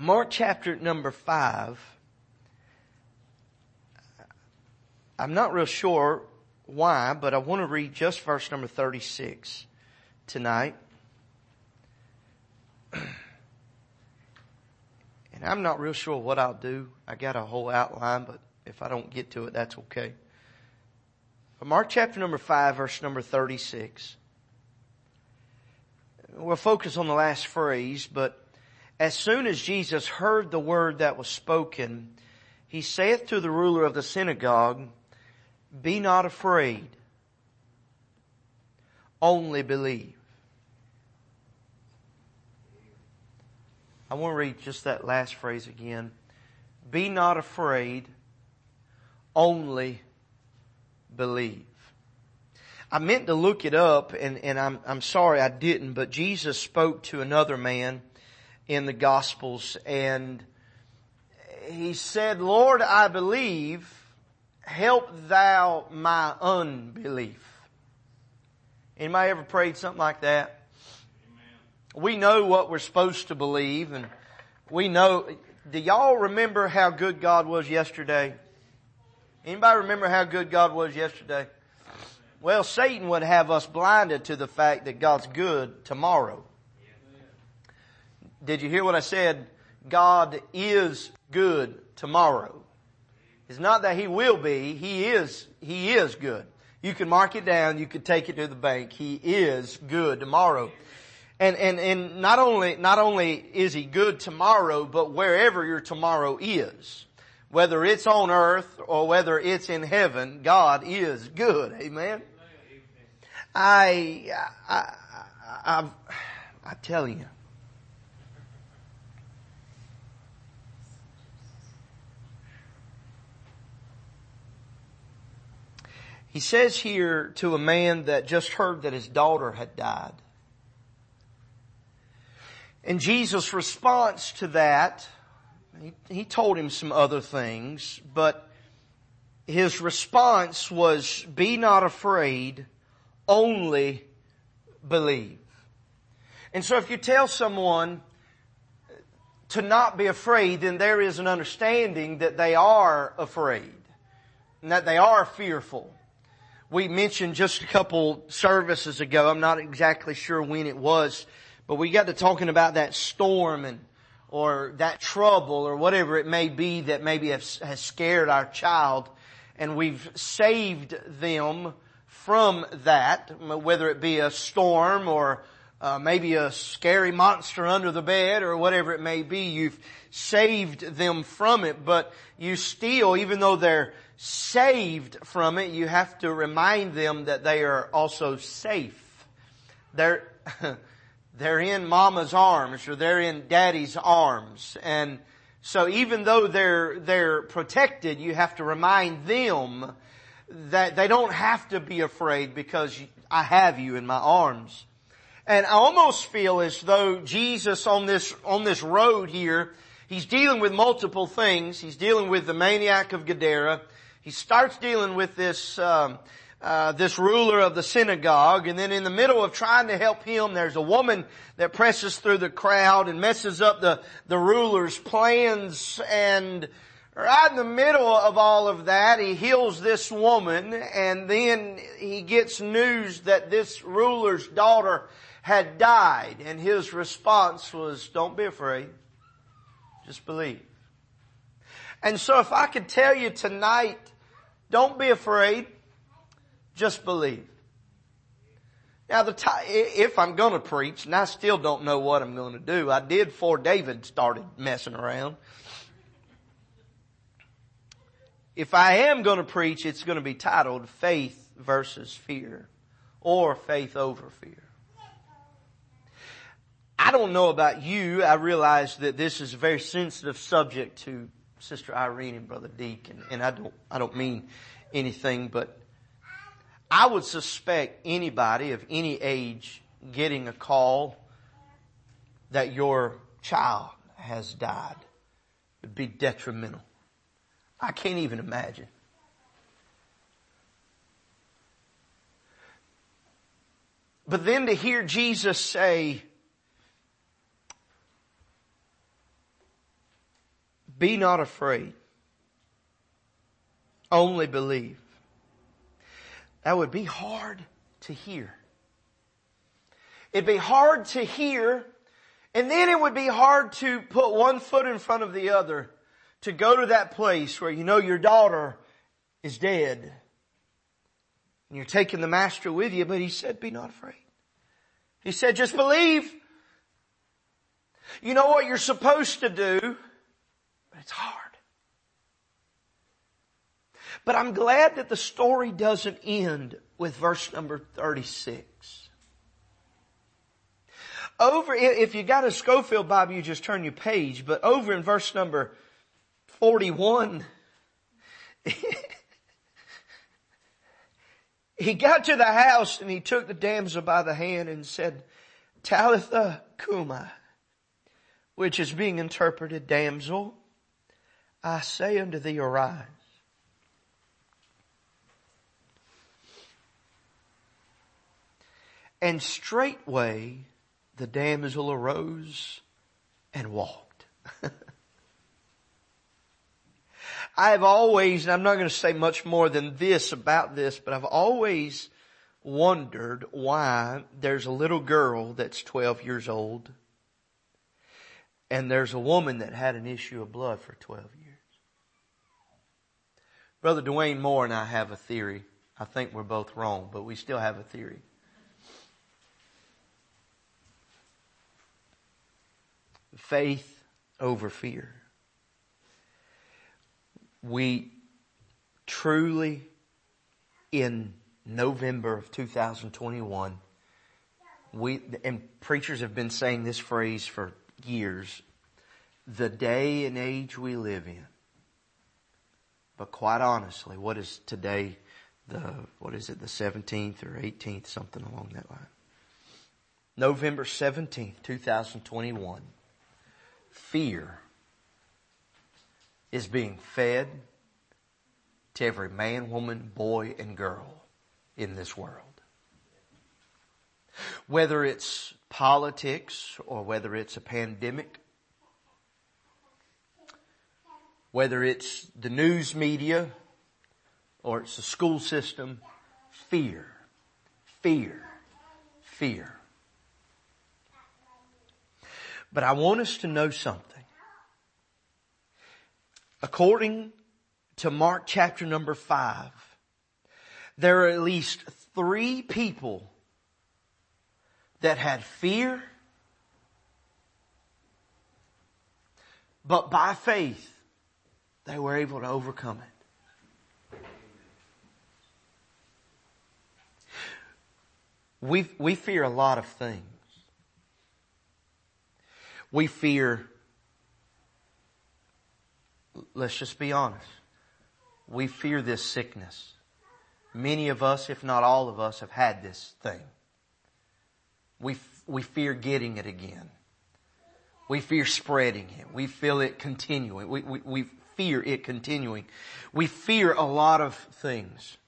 Mark chapter number five. I'm not real sure why, but I want to read just verse number 36 tonight. and I'm not real sure what I'll do. I got a whole outline, but if I don't get to it, that's okay. But Mark chapter number 5, verse number 36. We'll focus on the last phrase, but as soon as Jesus heard the word that was spoken, he saith to the ruler of the synagogue, be not afraid, only believe. I want to read just that last phrase again. Be not afraid, only believe. I meant to look it up and, and I'm, I'm sorry I didn't, but Jesus spoke to another man in the Gospels and he said, Lord, I believe, help thou my unbelief. Anybody ever prayed something like that? Amen. We know what we're supposed to believe and we know, do y'all remember how good God was yesterday? Anybody remember how good God was yesterday? Well, Satan would have us blinded to the fact that God's good tomorrow. Did you hear what I said? God is good tomorrow. It's not that He will be, He is, He is good. You can mark it down, you can take it to the bank. He is good tomorrow. And, and, and not only, not only is He good tomorrow, but wherever your tomorrow is, whether it's on earth or whether it's in heaven, God is good. Amen. I, I, I, I, I tell you, He says here to a man that just heard that his daughter had died. And Jesus' response to that, he, he told him some other things, but his response was, be not afraid, only believe. And so if you tell someone to not be afraid, then there is an understanding that they are afraid and that they are fearful we mentioned just a couple services ago, I'm not exactly sure when it was, but we got to talking about that storm and, or that trouble or whatever it may be that maybe has, scared our child and we've saved them from that, whether it be a storm or uh, maybe a scary monster under the bed or whatever it may be. You've saved them from it, but you still, even though they're saved from it, you have to remind them that they are also safe. They're, they're in mama's arms or they're in daddy's arms. And so even though they're, they're protected, you have to remind them that they don't have to be afraid because I have you in my arms. And I almost feel as though Jesus on this, on this road here, he's dealing with multiple things. He's dealing with the maniac of Gadara he starts dealing with this um, uh, this ruler of the synagogue, and then in the middle of trying to help him, there's a woman that presses through the crowd and messes up the the ruler's plans. And right in the middle of all of that, he heals this woman, and then he gets news that this ruler's daughter had died, and his response was, "Don't be afraid, just believe." And so if I could tell you tonight don't be afraid. Just believe. Now the t- if I'm going to preach, and I still don't know what I'm going to do, I did before David started messing around. If I am going to preach, it's going to be titled Faith versus Fear or Faith over Fear. I don't know about you. I realize that this is a very sensitive subject to Sister Irene and Brother Deacon, and I don't, I don't mean anything, but I would suspect anybody of any age getting a call that your child has died would be detrimental. I can't even imagine. But then to hear Jesus say, Be not afraid. Only believe. That would be hard to hear. It'd be hard to hear and then it would be hard to put one foot in front of the other to go to that place where you know your daughter is dead. And you're taking the master with you, but he said, be not afraid. He said, just believe. You know what you're supposed to do, it's hard. But I'm glad that the story doesn't end with verse number 36. Over, if you got a Scofield Bible, you just turn your page, but over in verse number 41, he got to the house and he took the damsel by the hand and said, Talitha Cumi, which is being interpreted, damsel, I say unto thee, arise. And straightway the damsel arose and walked. I have always, and I'm not going to say much more than this about this, but I've always wondered why there's a little girl that's 12 years old and there's a woman that had an issue of blood for 12 years. Brother Dwayne Moore and I have a theory. I think we're both wrong, but we still have a theory. faith over fear. We truly, in November of 2021, we, and preachers have been saying this phrase for years, the day and age we live in. But quite honestly, what is today the, what is it, the 17th or 18th, something along that line? November 17th, 2021 fear is being fed to every man, woman, boy, and girl in this world. Whether it's politics or whether it's a pandemic, whether it's the news media or it's the school system, fear, fear, fear. But I want us to know something. According to Mark chapter number five, there are at least three people that had fear, but by faith, they were able to overcome it. We, we fear a lot of things. We fear, let's just be honest, we fear this sickness. Many of us, if not all of us, have had this thing. We, we fear getting it again. We fear spreading it. We feel it continuing. We, we, we fear it continuing. We fear a lot of things.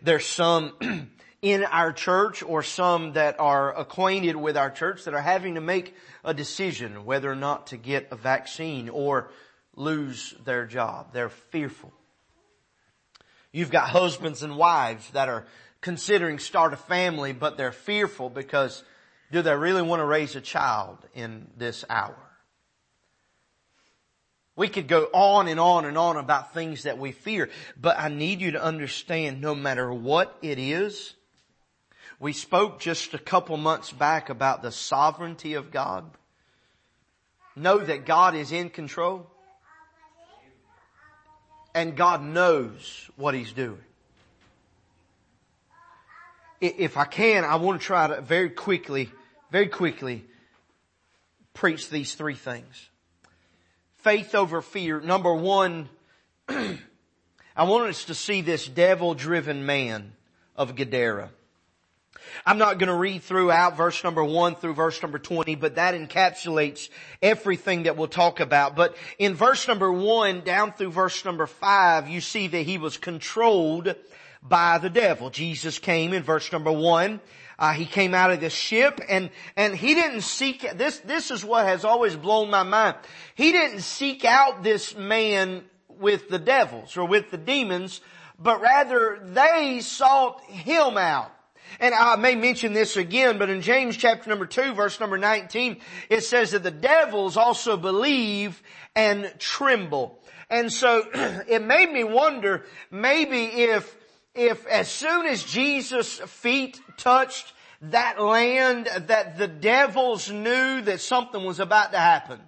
There's some in our church or some that are acquainted with our church that are having to make a decision whether or not to get a vaccine or lose their job. They're fearful. You've got husbands and wives that are considering start a family, but they're fearful because do they really want to raise a child in this hour? We could go on and on and on about things that we fear, but I need you to understand no matter what it is, we spoke just a couple months back about the sovereignty of God. Know that God is in control. And God knows what He's doing. If I can, I want to try to very quickly, very quickly preach these three things. Faith over fear. Number one, I want us to see this devil driven man of Gadara. I'm not going to read throughout verse number one through verse number 20, but that encapsulates everything that we'll talk about. But in verse number one down through verse number five, you see that he was controlled by the devil. Jesus came in verse number one, Uh, he came out of the ship and, and he didn't seek, this, this is what has always blown my mind. He didn't seek out this man with the devils or with the demons, but rather they sought him out. And I may mention this again, but in James chapter number 2 verse number 19, it says that the devils also believe and tremble. And so it made me wonder maybe if, if as soon as Jesus' feet touched that land that the devils knew that something was about to happen.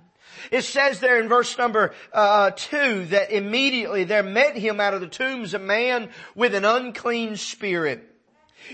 It says there in verse number uh, two that immediately there met him out of the tombs a man with an unclean spirit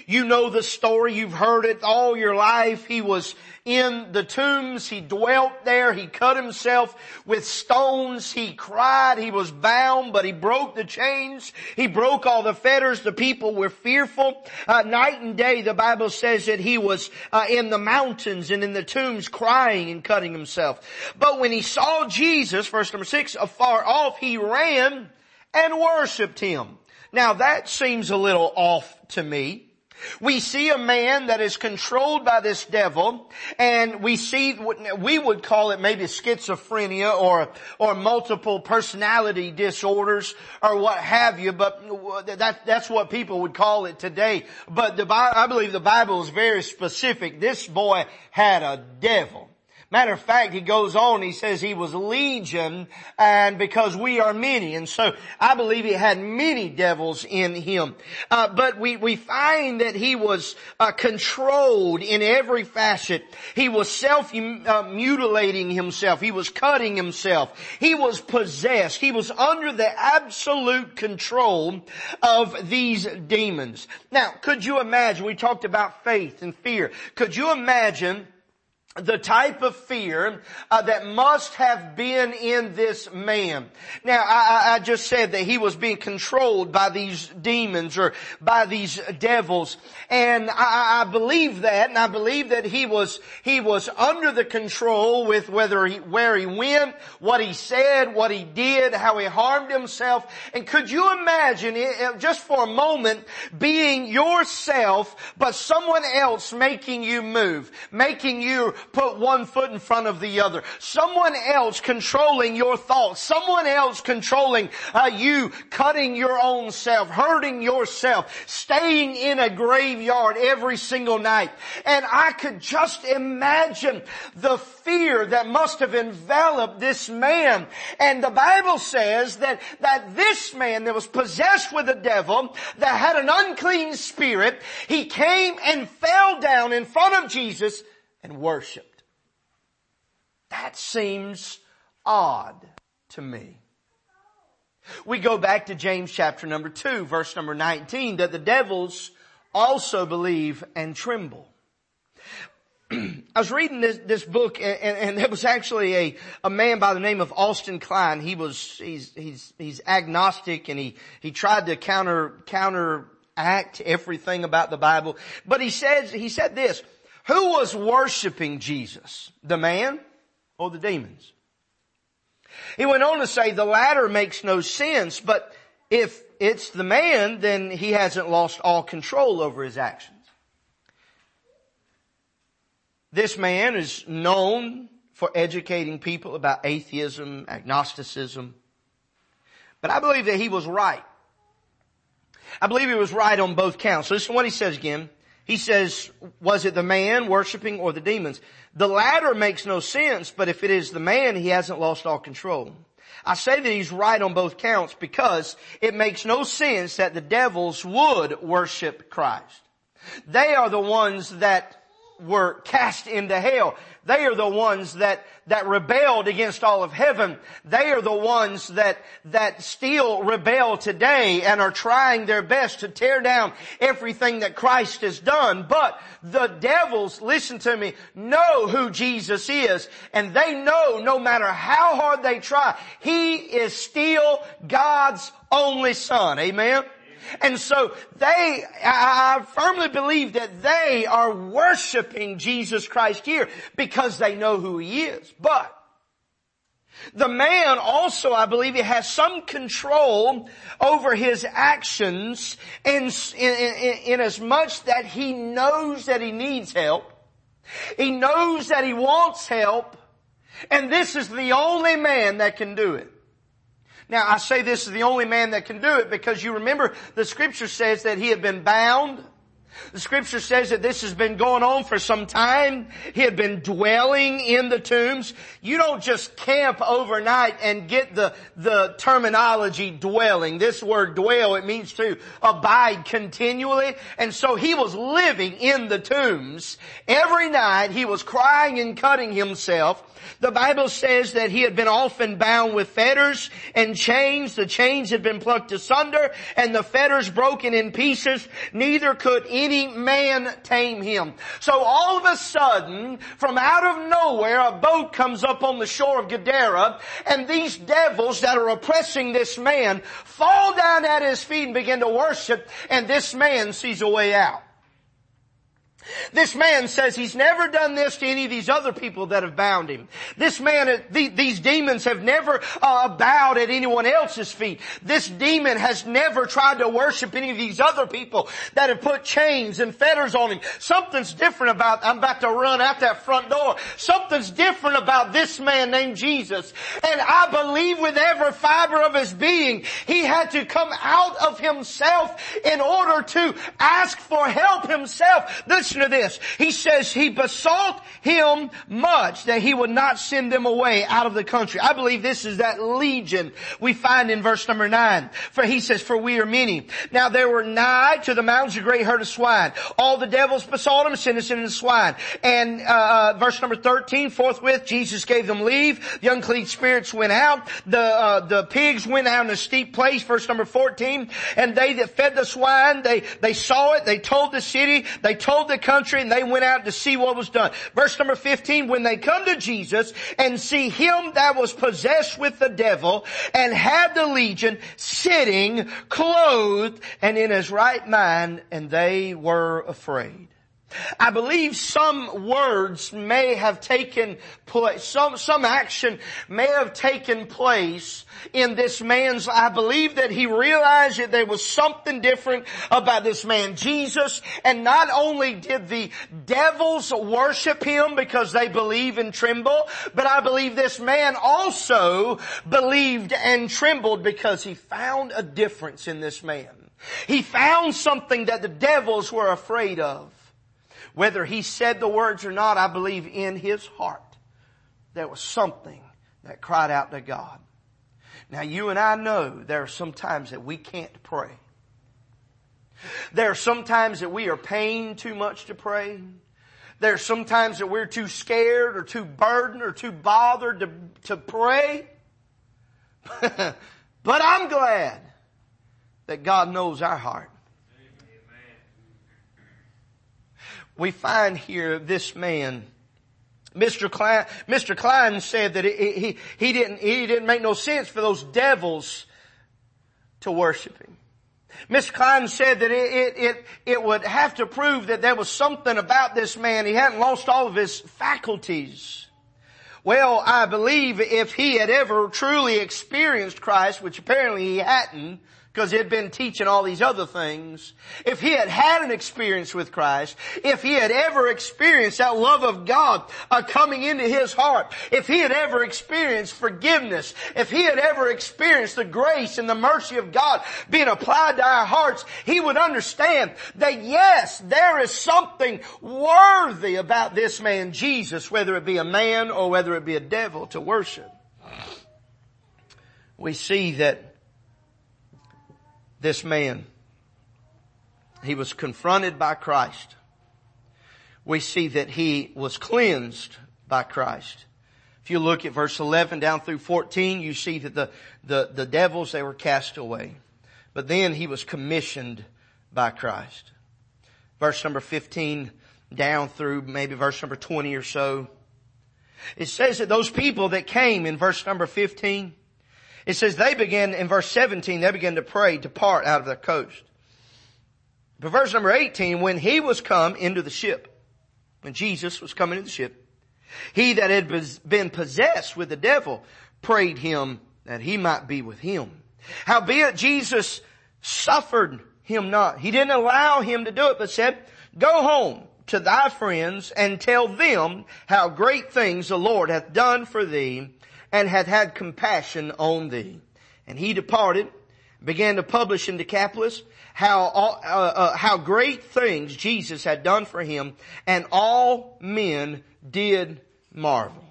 you know the story. You've heard it all your life. He was in the tombs. He dwelt there. He cut himself with stones. He cried. He was bound, but he broke the chains. He broke all the fetters. The people were fearful. Uh, night and day, the Bible says that he was uh, in the mountains and in the tombs crying and cutting himself. But when he saw Jesus, verse number six, afar off, he ran and worshiped him. Now that seems a little off to me. We see a man that is controlled by this devil and we see, what we would call it maybe schizophrenia or, or multiple personality disorders or what have you, but that, that's what people would call it today. But the, I believe the Bible is very specific. This boy had a devil. Matter of fact, he goes on, he says he was legion and because we are many. And so I believe he had many devils in him. Uh, but we, we find that he was uh, controlled in every facet. He was self-mutilating uh, himself. He was cutting himself. He was possessed. He was under the absolute control of these demons. Now, could you imagine, we talked about faith and fear. Could you imagine the type of fear uh, that must have been in this man. Now, I, I, just said that he was being controlled by these demons or by these devils, and I, I believe that, and I believe that he was he was under the control with whether he, where he went, what he said, what he did, how he harmed himself. And could you imagine, it, just for a moment, being yourself, but someone else making you move, making you put one foot in front of the other. Someone else controlling your thoughts. Someone else controlling uh, you, cutting your own self, hurting yourself, staying in a graveyard every single night. And I could just imagine the fear that must have enveloped this man. And the Bible says that, that this man that was possessed with the devil, that had an unclean spirit, he came and fell down in front of Jesus and worshiped. That seems odd to me. We go back to James chapter number 2 verse number 19 that the devils also believe and tremble. I was reading this, this book and, and, there was actually a, a man by the name of Austin Cline. He was, he's, he's, he's agnostic and he, he tried to counter, counteract everything about the Bible. But he says, he said this, who was worshiping Jesus? The man or the demons? He went on to say the latter makes no sense, but if it's the man, then he hasn't lost all control over his actions. This man is known for educating people about atheism, agnosticism, but I believe that he was right. I believe he was right on both counts. Listen to what he says again. He says, was it the man worshiping or the demons? The latter makes no sense, but if it is the man, he hasn't lost all control. I say that he's right on both counts because it makes no sense that the devils would worship Christ. They are the ones that were cast into hell. They are the ones that, that rebelled against all of heaven. They are the ones that, that still rebel today and are trying their best to tear down everything that Christ has done. But the devils, listen to me, know who Jesus is and they know no matter how hard they try, He is still God's only Son. Amen? And so they, I firmly believe that they are worshiping Jesus Christ here because they know who He is. But The man also, I believe, he has some control over his actions in, in, in, in as much that he knows that he needs help. He knows that he wants help. And this is the only man that can do it. Now I say this is the only man that can do it because you remember the scripture says that he had been bound the scripture says that this has been going on for some time. He had been dwelling in the tombs. You don't just camp overnight and get the, the terminology dwelling. This word dwell, it means to abide continually. And so he was living in the tombs. Every night he was crying and cutting himself the Bible says that he had been often bound with fetters and chains. The chains had been plucked asunder and the fetters broken in pieces. Neither could any man tame him. So all of a sudden, from out of nowhere, a boat comes up on the shore of Gadara and these devils that are oppressing this man fall down at his feet and begin to worship and this man sees a way out. This man says he's never done this to any of these other people that have bound him. This man, these demons have never uh, bowed at anyone else's feet. This demon has never tried to worship any of these other people that have put chains and fetters on him. Something's different about, I'm about to run out that front door. Something's different about this man named Jesus. And I believe with every fiber of his being, he had to come out of himself in order to ask for help himself. This listen to this. He says he besought him much that he would not send them away out of the country. I believe this is that legion we find in verse number nine. For he says, for we are many. Now there were nigh to the mountains a great herd of swine. All the devils besought him, send us into the swine. And, uh, uh, verse number 13, forthwith Jesus gave them leave. The unclean spirits went out. The, uh, the pigs went out in a steep place. Verse number 14. And they that fed the swine, they, they saw it. They told the city. They told the country and they went out to see what was done. Verse number 15, when they come to Jesus and see him that was possessed with the devil and had the legion sitting clothed and in his right mind and they were afraid. I believe some words may have taken place, some, some action may have taken place in this man's, I believe that he realized that there was something different about this man Jesus, and not only did the devils worship him because they believe and tremble, but I believe this man also believed and trembled because he found a difference in this man. He found something that the devils were afraid of. Whether he said the words or not, I believe in his heart there was something that cried out to God. Now you and I know there are some times that we can't pray. There are some times that we are paying too much to pray. There are some times that we're too scared or too burdened or too bothered to, to pray. but I'm glad that God knows our heart. We find here this man, Mr. Cline, Mr. Cline said that he, he, he didn't, he didn't make no sense for those devils to worship him. Mr. Cline said that it, it, it, it would have to prove that there was something about this man. He hadn't lost all of his faculties. Well, I believe if he had ever truly experienced Christ, which apparently he hadn't, because he had been teaching all these other things. If he had had an experience with Christ, if he had ever experienced that love of God uh, coming into his heart, if he had ever experienced forgiveness, if he had ever experienced the grace and the mercy of God being applied to our hearts, he would understand that yes, there is something worthy about this man Jesus, whether it be a man or whether it be a devil to worship. We see that this man, he was confronted by Christ. We see that he was cleansed by Christ. If you look at verse 11 down through 14, you see that the, the, the devils, they were cast away. But then he was commissioned by Christ. Verse number 15 down through maybe verse number 20 or so. It says that those people that came in verse number 15, it says they began, in verse 17, they began to pray, depart out of their coast. But verse number 18, when he was come into the ship, when Jesus was coming into the ship, he that had been possessed with the devil prayed him that he might be with him. Howbeit Jesus suffered him not. He didn't allow him to do it, but said, go home to thy friends and tell them how great things the Lord hath done for thee and hath had compassion on thee. And he departed, began to publish in Decapolis how, uh, uh, how great things Jesus had done for him and all men did marvel.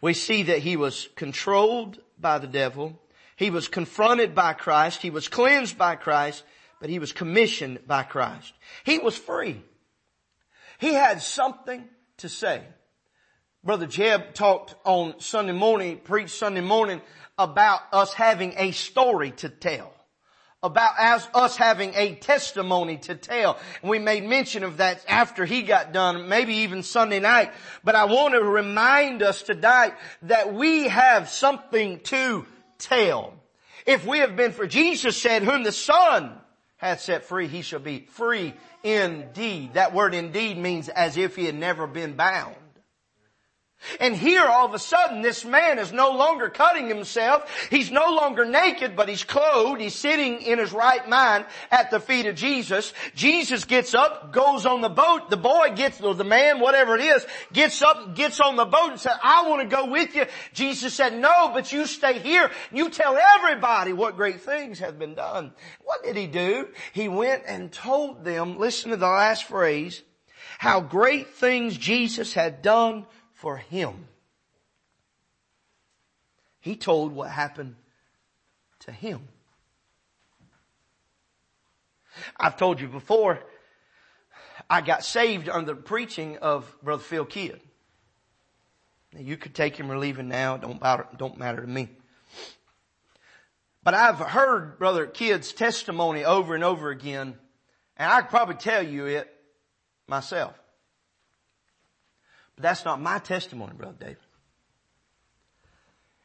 We see that he was controlled by the devil. He was confronted by Christ. He was cleansed by Christ, but he was commissioned by Christ. He was free. He had something to say. Brother Jeb talked on Sunday morning, preached Sunday morning about us having a story to tell about as us having a testimony to tell. And we made mention of that after he got done, maybe even Sunday night. But I want to remind us tonight that we have something to tell. If we have been for Jesus said, whom the Son hath set free, he shall be free indeed. That word indeed means as if he had never been bound. And here all of a sudden this man is no longer cutting himself. He's no longer naked, but he's clothed. He's sitting in his right mind at the feet of Jesus. Jesus gets up, goes on the boat. The boy gets, or the man, whatever it is, gets up, gets on the boat and said, I want to go with you. Jesus said, no, but you stay here. You tell everybody what great things have been done. What did he do? He went and told them, listen to the last phrase, how great things Jesus had done for him. He told what happened to him. I've told you before, I got saved under the preaching of Brother Phil Kidd. Now you could take him or leave him now, don't matter, don't matter to me. But I've heard Brother Kidd's testimony over and over again, and I could probably tell you it myself. But that's not my testimony, Brother David.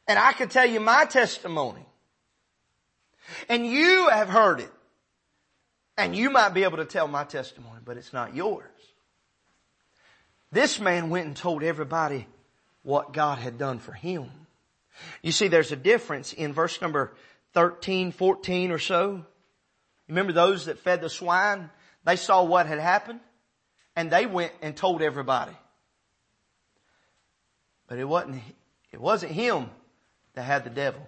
And I can tell you my testimony. And you have heard it. And you might be able to tell my testimony, but it's not yours. This man went and told everybody what God had done for him. You see, there's a difference in verse number 13, 14 or so. Remember those that fed the swine? They saw what had happened and they went and told everybody. But it wasn't, it wasn't him that had the devil.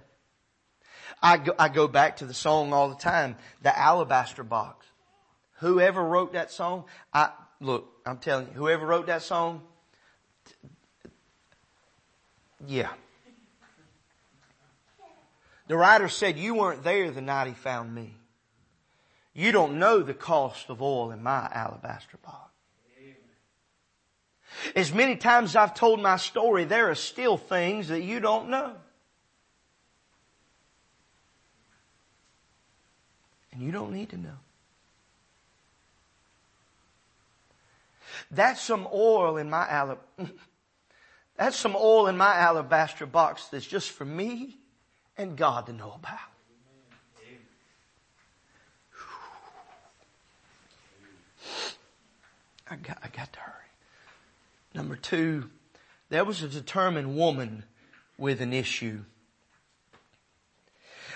I go, I go back to the song all the time, the alabaster box. Whoever wrote that song, I, look, I'm telling you, whoever wrote that song, yeah. The writer said, you weren't there the night he found me. You don't know the cost of oil in my alabaster box. As many times I've told my story, there are still things that you don't know. And you don't need to know. That's some oil in my alab- that's some oil in my alabaster box that's just for me and God to know about. I got, I got to hurry. Number two, there was a determined woman with an issue.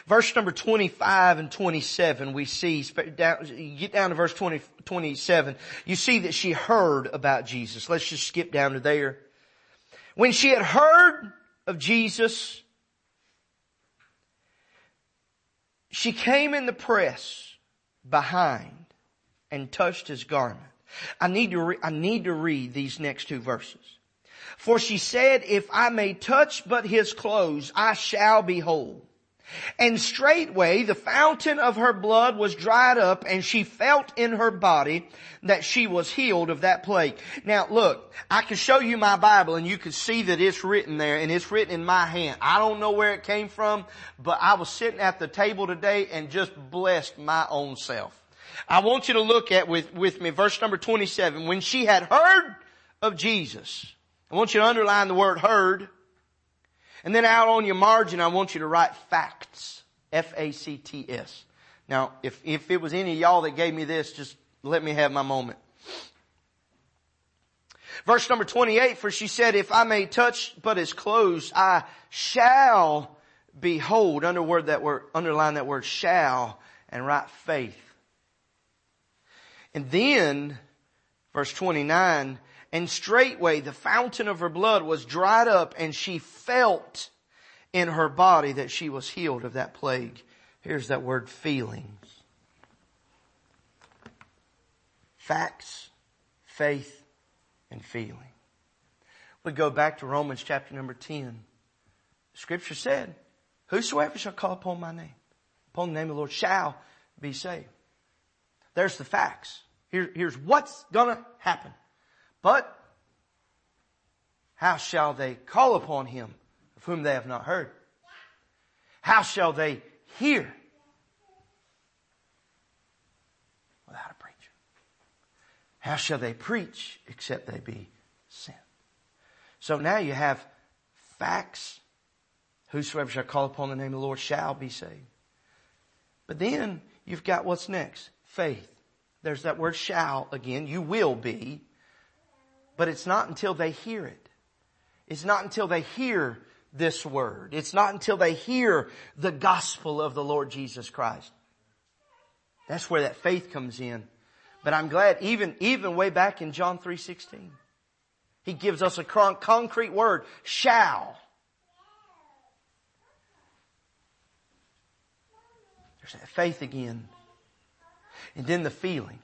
Verse number 25 and 27, we see, you get down to verse 20, 27, you see that she heard about Jesus. Let's just skip down to there. When she had heard of Jesus, she came in the press behind and touched his garment. I need to, re- I need to read these next two verses. For she said, if I may touch but his clothes, I shall be whole. And straightway the fountain of her blood was dried up and she felt in her body that she was healed of that plague. Now look, I can show you my Bible and you can see that it's written there and it's written in my hand. I don't know where it came from, but I was sitting at the table today and just blessed my own self. I want you to look at with, with me verse number 27. When she had heard of Jesus, I want you to underline the word heard. And then out on your margin, I want you to write facts. F-A-C-T-S. Now, if, if it was any of y'all that gave me this, just let me have my moment. Verse number 28, for she said, if I may touch but his clothes, I shall behold. Underword that word, underline that word shall and write faith. And then, verse 29, and straightway the fountain of her blood was dried up and she felt in her body that she was healed of that plague. Here's that word feelings. Facts, faith, and feeling. We go back to Romans chapter number 10. Scripture said, whosoever shall call upon my name, upon the name of the Lord shall be saved. There's the facts. Here, here's what's gonna happen. But how shall they call upon him of whom they have not heard? How shall they hear without a preacher? How shall they preach except they be sent? So now you have facts. Whosoever shall call upon the name of the Lord shall be saved. But then you've got what's next? Faith. There's that word shall again. You will be. But it's not until they hear it. It's not until they hear this word. It's not until they hear the gospel of the Lord Jesus Christ. That's where that faith comes in. But I'm glad even, even way back in John 3.16, he gives us a concrete word, shall. There's that faith again. And then the feelings.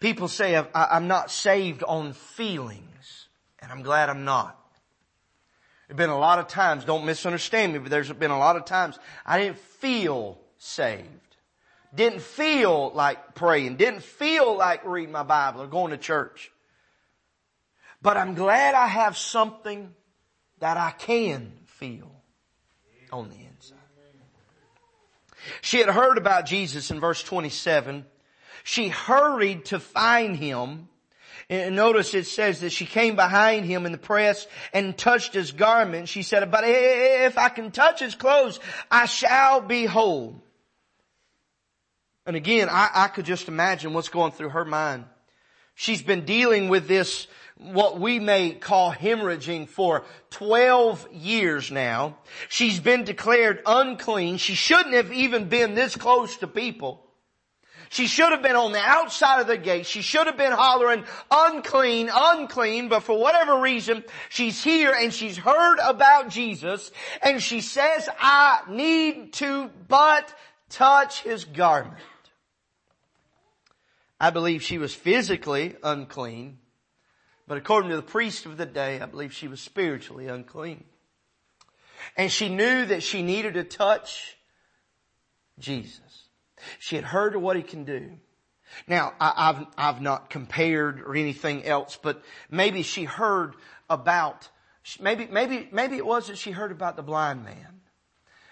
People say I'm not saved on feelings. And I'm glad I'm not. There have been a lot of times, don't misunderstand me, but there's been a lot of times I didn't feel saved. Didn't feel like praying. Didn't feel like reading my Bible or going to church. But I'm glad I have something that I can feel on the inside. She had heard about Jesus in verse 27. She hurried to find him and notice it says that she came behind him in the press and touched his garment. She said, but if I can touch his clothes, I shall be whole. And again, I, I could just imagine what's going through her mind. She's been dealing with this, what we may call hemorrhaging for 12 years now. She's been declared unclean. She shouldn't have even been this close to people. She should have been on the outside of the gate. She should have been hollering, unclean, unclean, but for whatever reason, she's here and she's heard about Jesus and she says, I need to but touch his garment. I believe she was physically unclean, but according to the priest of the day, I believe she was spiritually unclean. And she knew that she needed to touch Jesus. She had heard of what he can do. Now, I, have I've not compared or anything else, but maybe she heard about, maybe, maybe, maybe it was that she heard about the blind man.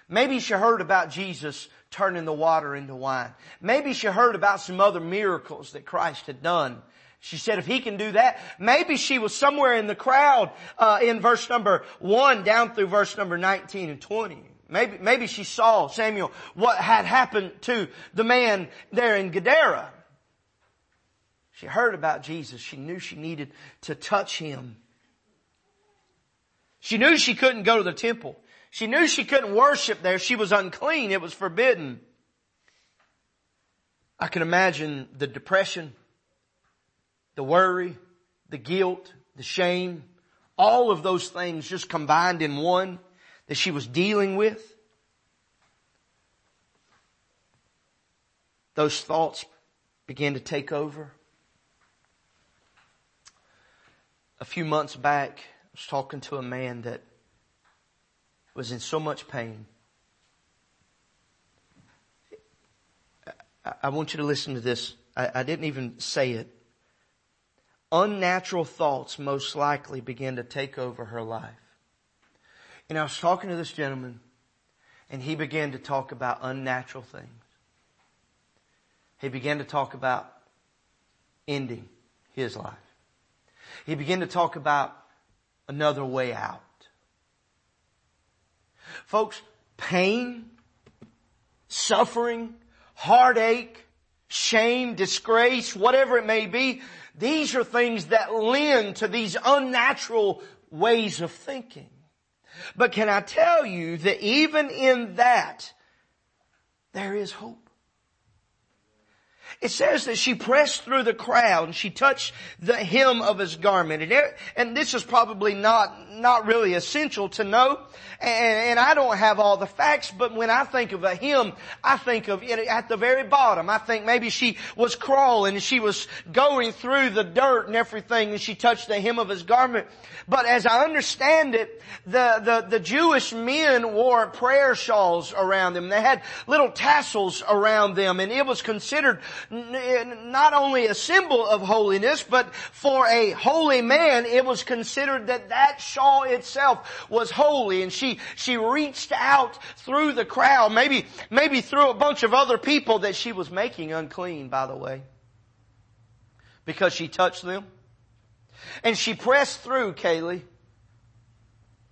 Maybe she heard about Jesus turning the water into wine. Maybe she heard about some other miracles that Christ had done. She said, if he can do that, maybe she was somewhere in the crowd uh, in verse number one down through verse number 19 and 20. Maybe, maybe she saw, Samuel, what had happened to the man there in Gadara. She heard about Jesus. She knew she needed to touch him. She knew she couldn't go to the temple. She knew she couldn't worship there. She was unclean. It was forbidden. I can imagine the depression, the worry, the guilt, the shame, all of those things just combined in one that she was dealing with. Those thoughts began to take over. A few months back, I was talking to a man that was in so much pain. I want you to listen to this. I, didn't even say it. Unnatural thoughts most likely began to take over her life. And I was talking to this gentleman and he began to talk about unnatural things. He began to talk about ending his life. He began to talk about another way out. Folks, pain, suffering, heartache, shame, disgrace, whatever it may be, these are things that lend to these unnatural ways of thinking. But can I tell you that even in that, there is hope. It says that she pressed through the crowd and she touched the hem of his garment. And, there, and this is probably not, not really essential to know. And, and, I don't have all the facts, but when I think of a hem, I think of it at the very bottom. I think maybe she was crawling and she was going through the dirt and everything and she touched the hem of his garment. But as I understand it, the, the, the Jewish men wore prayer shawls around them. They had little tassels around them and it was considered not only a symbol of holiness, but for a holy man, it was considered that that shawl itself was holy. And she, she reached out through the crowd, maybe, maybe through a bunch of other people that she was making unclean, by the way. Because she touched them. And she pressed through, Kaylee,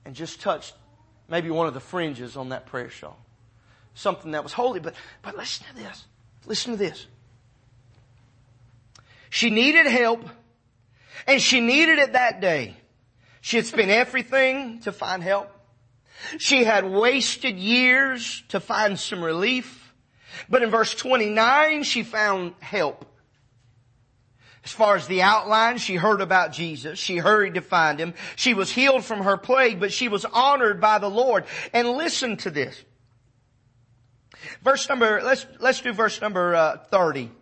and just touched maybe one of the fringes on that prayer shawl. Something that was holy. But, but listen to this. Listen to this. She needed help and she needed it that day. She had spent everything to find help. She had wasted years to find some relief. But in verse 29, she found help. As far as the outline, she heard about Jesus. She hurried to find him. She was healed from her plague, but she was honored by the Lord. And listen to this. Verse number, let's, let's do verse number uh, 30.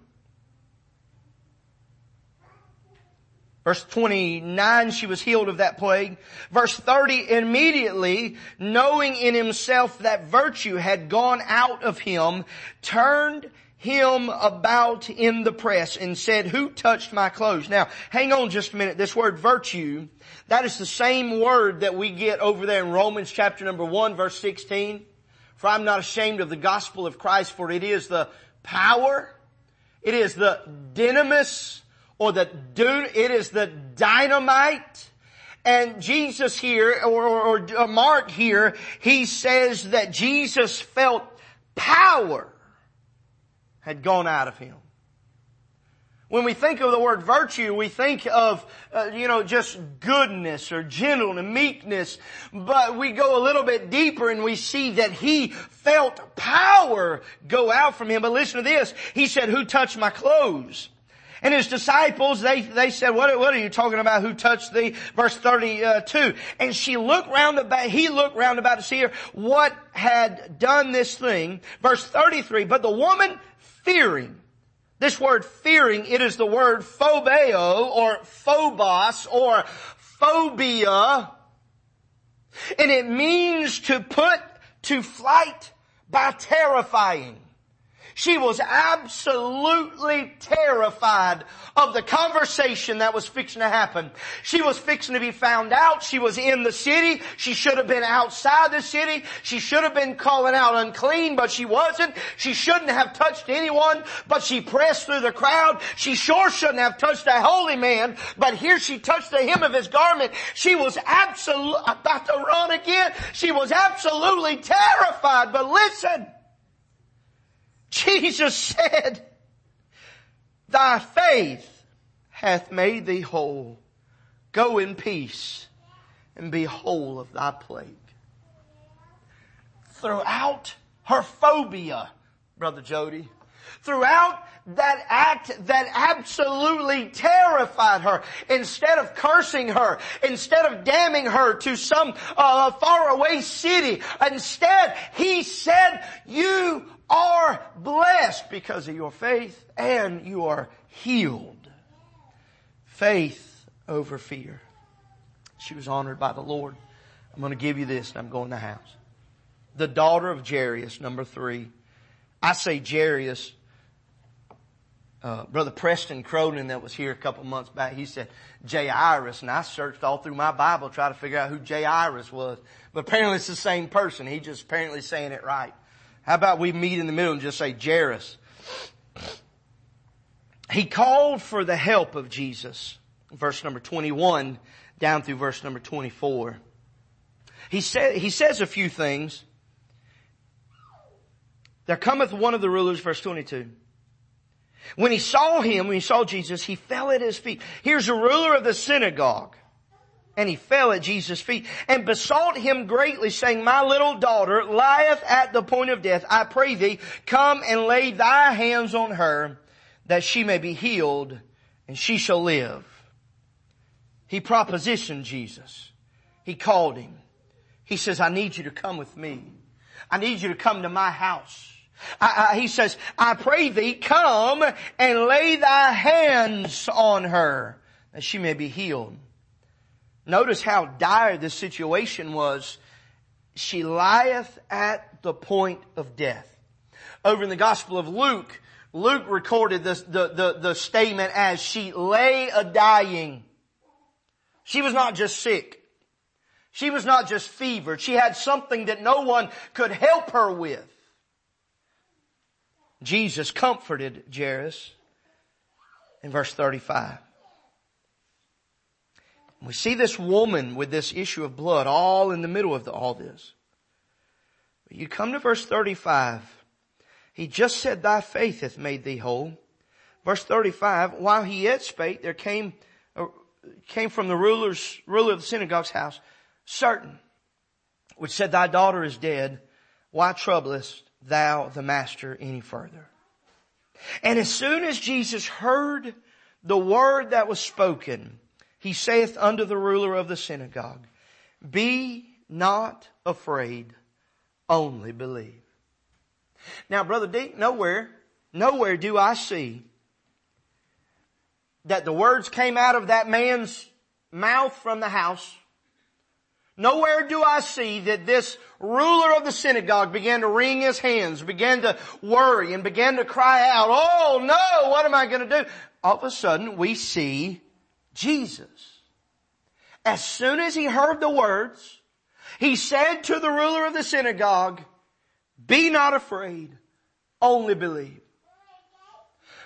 Verse 29, she was healed of that plague. Verse 30, immediately, knowing in himself that virtue had gone out of him, turned him about in the press and said, who touched my clothes? Now, hang on just a minute. This word virtue, that is the same word that we get over there in Romans chapter number 1 verse 16. For I'm not ashamed of the gospel of Christ, for it is the power, it is the dynamis, or the it is the dynamite. And Jesus here, or, or, or uh, Mark here, he says that Jesus felt power had gone out of him. When we think of the word virtue, we think of, uh, you know, just goodness or gentleness, meekness, but we go a little bit deeper and we see that he felt power go out from him. But listen to this. He said, who touched my clothes? And his disciples, they, they said, what, what are you talking about? Who touched thee? Verse 32. And she looked round about, he looked round about to see her, what had done this thing. Verse 33. But the woman fearing, this word fearing, it is the word phobeo or phobos or phobia. And it means to put to flight by terrifying. She was absolutely terrified of the conversation that was fixing to happen. She was fixing to be found out. She was in the city. She should have been outside the city. She should have been calling out unclean, but she wasn't. She shouldn't have touched anyone, but she pressed through the crowd. She sure shouldn't have touched a holy man, but here she touched the hem of his garment. She was absolutely about to run again. She was absolutely terrified, but listen. Jesus said, thy faith hath made thee whole. Go in peace and be whole of thy plague. Throughout her phobia, Brother Jody, throughout that act that absolutely terrified her. Instead of cursing her, instead of damning her to some uh, faraway city, instead he said, you are blessed because of your faith and you are healed. Faith over fear. She was honored by the Lord. I'm going to give you this and I'm going to house. The daughter of Jairus, number three. I say Jairus. Uh, Brother Preston Cronin that was here a couple months back, he said Jairus, and I searched all through my Bible trying to figure out who Jairus was. But apparently it's the same person. He just apparently saying it right. How about we meet in the middle and just say Jairus? He called for the help of Jesus. Verse number 21 down through verse number 24. He said, he says a few things. There cometh one of the rulers, verse 22. When he saw him, when he saw Jesus, he fell at his feet. Here's a ruler of the synagogue. And he fell at Jesus' feet and besought him greatly saying, my little daughter lieth at the point of death. I pray thee, come and lay thy hands on her that she may be healed and she shall live. He propositioned Jesus. He called him. He says, I need you to come with me. I need you to come to my house. I, I, he says, I pray thee, come and lay thy hands on her that she may be healed. Notice how dire this situation was. She lieth at the point of death. Over in the Gospel of Luke, Luke recorded this, the, the, the statement as she lay a dying. She was not just sick. She was not just fevered. She had something that no one could help her with. Jesus comforted Jairus in verse 35. We see this woman with this issue of blood all in the middle of the, all this. But you come to verse 35. He just said, thy faith hath made thee whole. Verse 35, while he yet spake, there came, uh, came from the ruler's, ruler of the synagogue's house, certain, which said, thy daughter is dead. Why troublest thou the master any further? And as soon as Jesus heard the word that was spoken, he saith unto the ruler of the synagogue, be not afraid, only believe. Now, Brother D, nowhere, nowhere do I see that the words came out of that man's mouth from the house. Nowhere do I see that this ruler of the synagogue began to wring his hands, began to worry and began to cry out, oh no, what am I going to do? All of a sudden we see Jesus. As soon as he heard the words, he said to the ruler of the synagogue, be not afraid, only believe.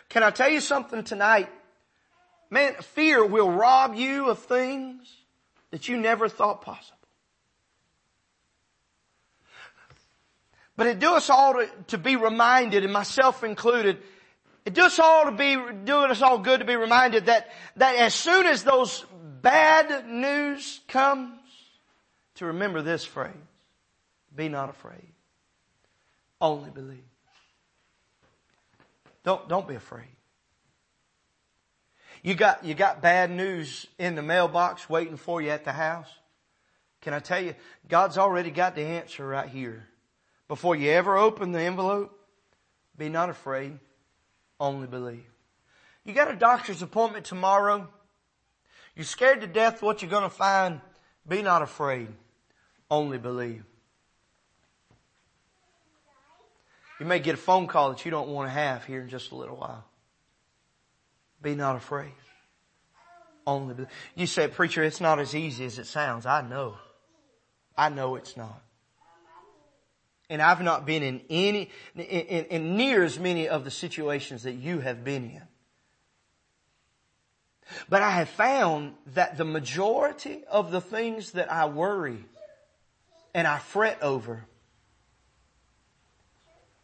Can I tell you something tonight? Man, fear will rob you of things that you never thought possible. But it do us all to, to be reminded, and myself included, it does all to be, doing us all good to be reminded that, that as soon as those bad news comes, to remember this phrase, be not afraid. Only believe. Don't, don't be afraid. You got, you got bad news in the mailbox waiting for you at the house. Can I tell you, God's already got the answer right here. Before you ever open the envelope, be not afraid, only believe. You got a doctor's appointment tomorrow. You're scared to death what you're going to find. Be not afraid, only believe. You may get a phone call that you don't want to have here in just a little while. Be not afraid. Only believe. You say, preacher, it's not as easy as it sounds. I know. I know it's not. And I've not been in any, in, in, near as many of the situations that you have been in. But I have found that the majority of the things that I worry and I fret over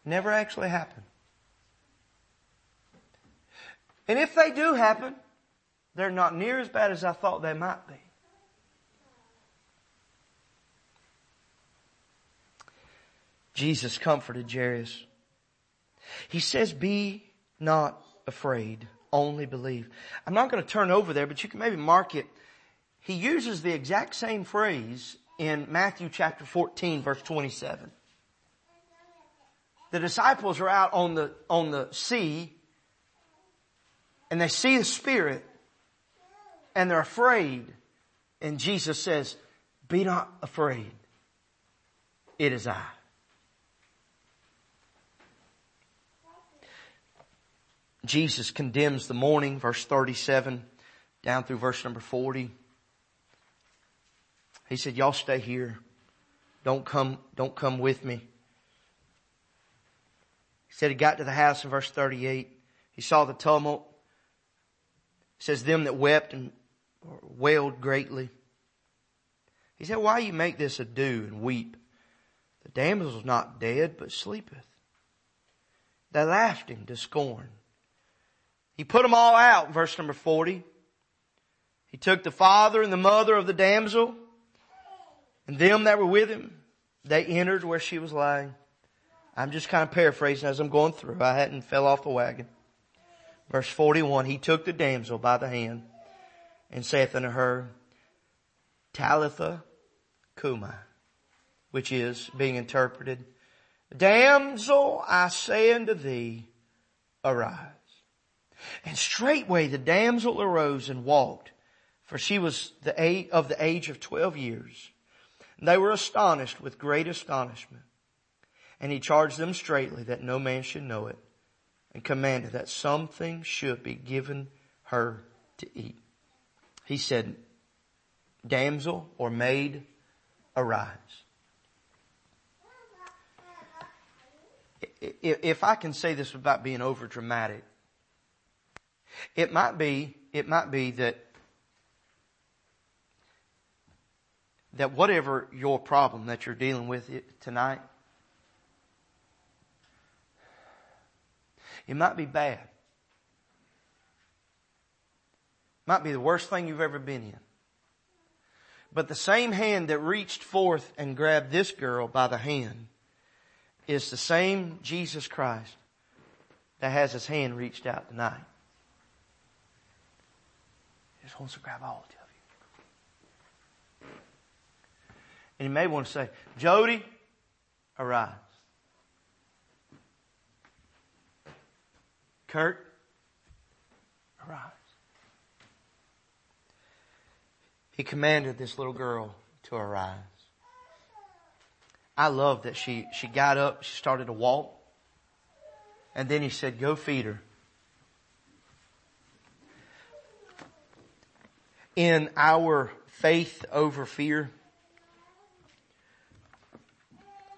never actually happen. And if they do happen, they're not near as bad as I thought they might be. Jesus comforted Jairus. He says, be not afraid, only believe. I'm not going to turn over there, but you can maybe mark it. He uses the exact same phrase in Matthew chapter 14 verse 27. The disciples are out on the, on the sea and they see the Spirit and they're afraid. And Jesus says, be not afraid. It is I. Jesus condemns the mourning, verse 37 down through verse number 40. He said, y'all stay here. Don't come, don't come with me. He said he got to the house in verse 38. He saw the tumult. He says, them that wept and wailed greatly. He said, why you make this ado and weep? The damsel is not dead, but sleepeth. They laughed him to scorn. He put them all out, verse number 40. He took the father and the mother of the damsel and them that were with him. They entered where she was lying. I'm just kind of paraphrasing as I'm going through. I hadn't fell off the wagon. Verse 41, he took the damsel by the hand and saith unto her, Talitha cumi, which is being interpreted, Damsel, I say unto thee, arise. And straightway the damsel arose and walked, for she was the age, of the age of twelve years. And they were astonished with great astonishment. And he charged them straightly that no man should know it, and commanded that something should be given her to eat. He said, damsel or maid, arise. If I can say this without being over dramatic, it might be, it might be that, that whatever your problem that you're dealing with tonight, it might be bad. It Might be the worst thing you've ever been in. But the same hand that reached forth and grabbed this girl by the hand is the same Jesus Christ that has his hand reached out tonight. Just wants to grab all of you. And you may want to say, Jody, arise. Kurt, arise. He commanded this little girl to arise. I love that she, she got up, she started to walk, and then he said, go feed her. In our faith over fear,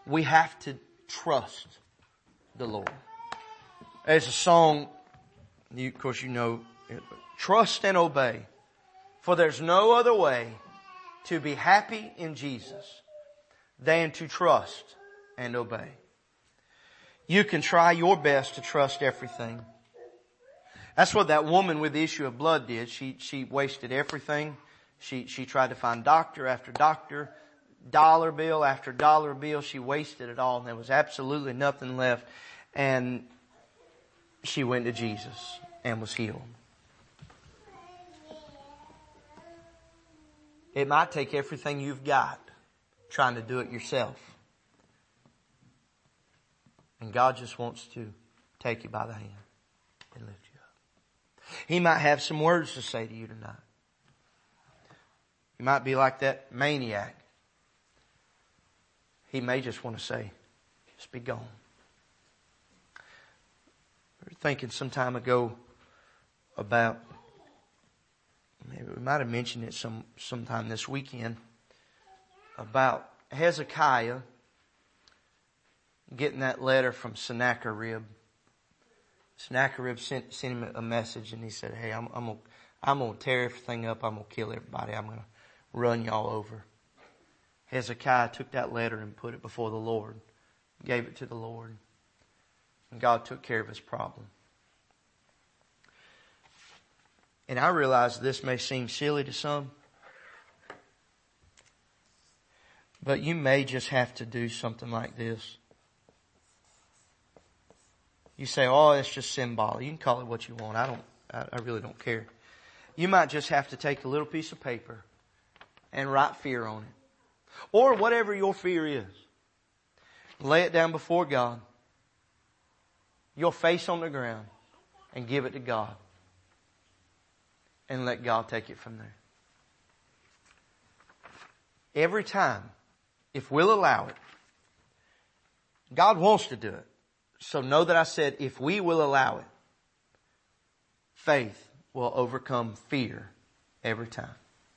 we have to trust the Lord. There's a song, you, of course you know, trust and obey. For there's no other way to be happy in Jesus than to trust and obey. You can try your best to trust everything. That's what that woman with the issue of blood did. She, she wasted everything. She, she tried to find doctor after doctor, dollar bill after dollar bill. She wasted it all and there was absolutely nothing left. And she went to Jesus and was healed. It might take everything you've got trying to do it yourself. And God just wants to take you by the hand and lift. He might have some words to say to you tonight. You might be like that maniac. He may just want to say, just be gone. We were thinking some time ago about maybe we might have mentioned it some sometime this weekend about Hezekiah getting that letter from Sennacherib. Sennacherib sent, sent him a message and he said, Hey, I'm, I'm gonna, I'm gonna tear everything up. I'm gonna kill everybody. I'm gonna run y'all over. Hezekiah took that letter and put it before the Lord, gave it to the Lord, and God took care of his problem. And I realize this may seem silly to some, but you may just have to do something like this. You say, oh, it's just symbolic. You can call it what you want. I don't, I, I really don't care. You might just have to take a little piece of paper and write fear on it. Or whatever your fear is. Lay it down before God. Your face on the ground and give it to God and let God take it from there. Every time, if we'll allow it, God wants to do it. So know that I said if we will allow it, faith will overcome fear every time.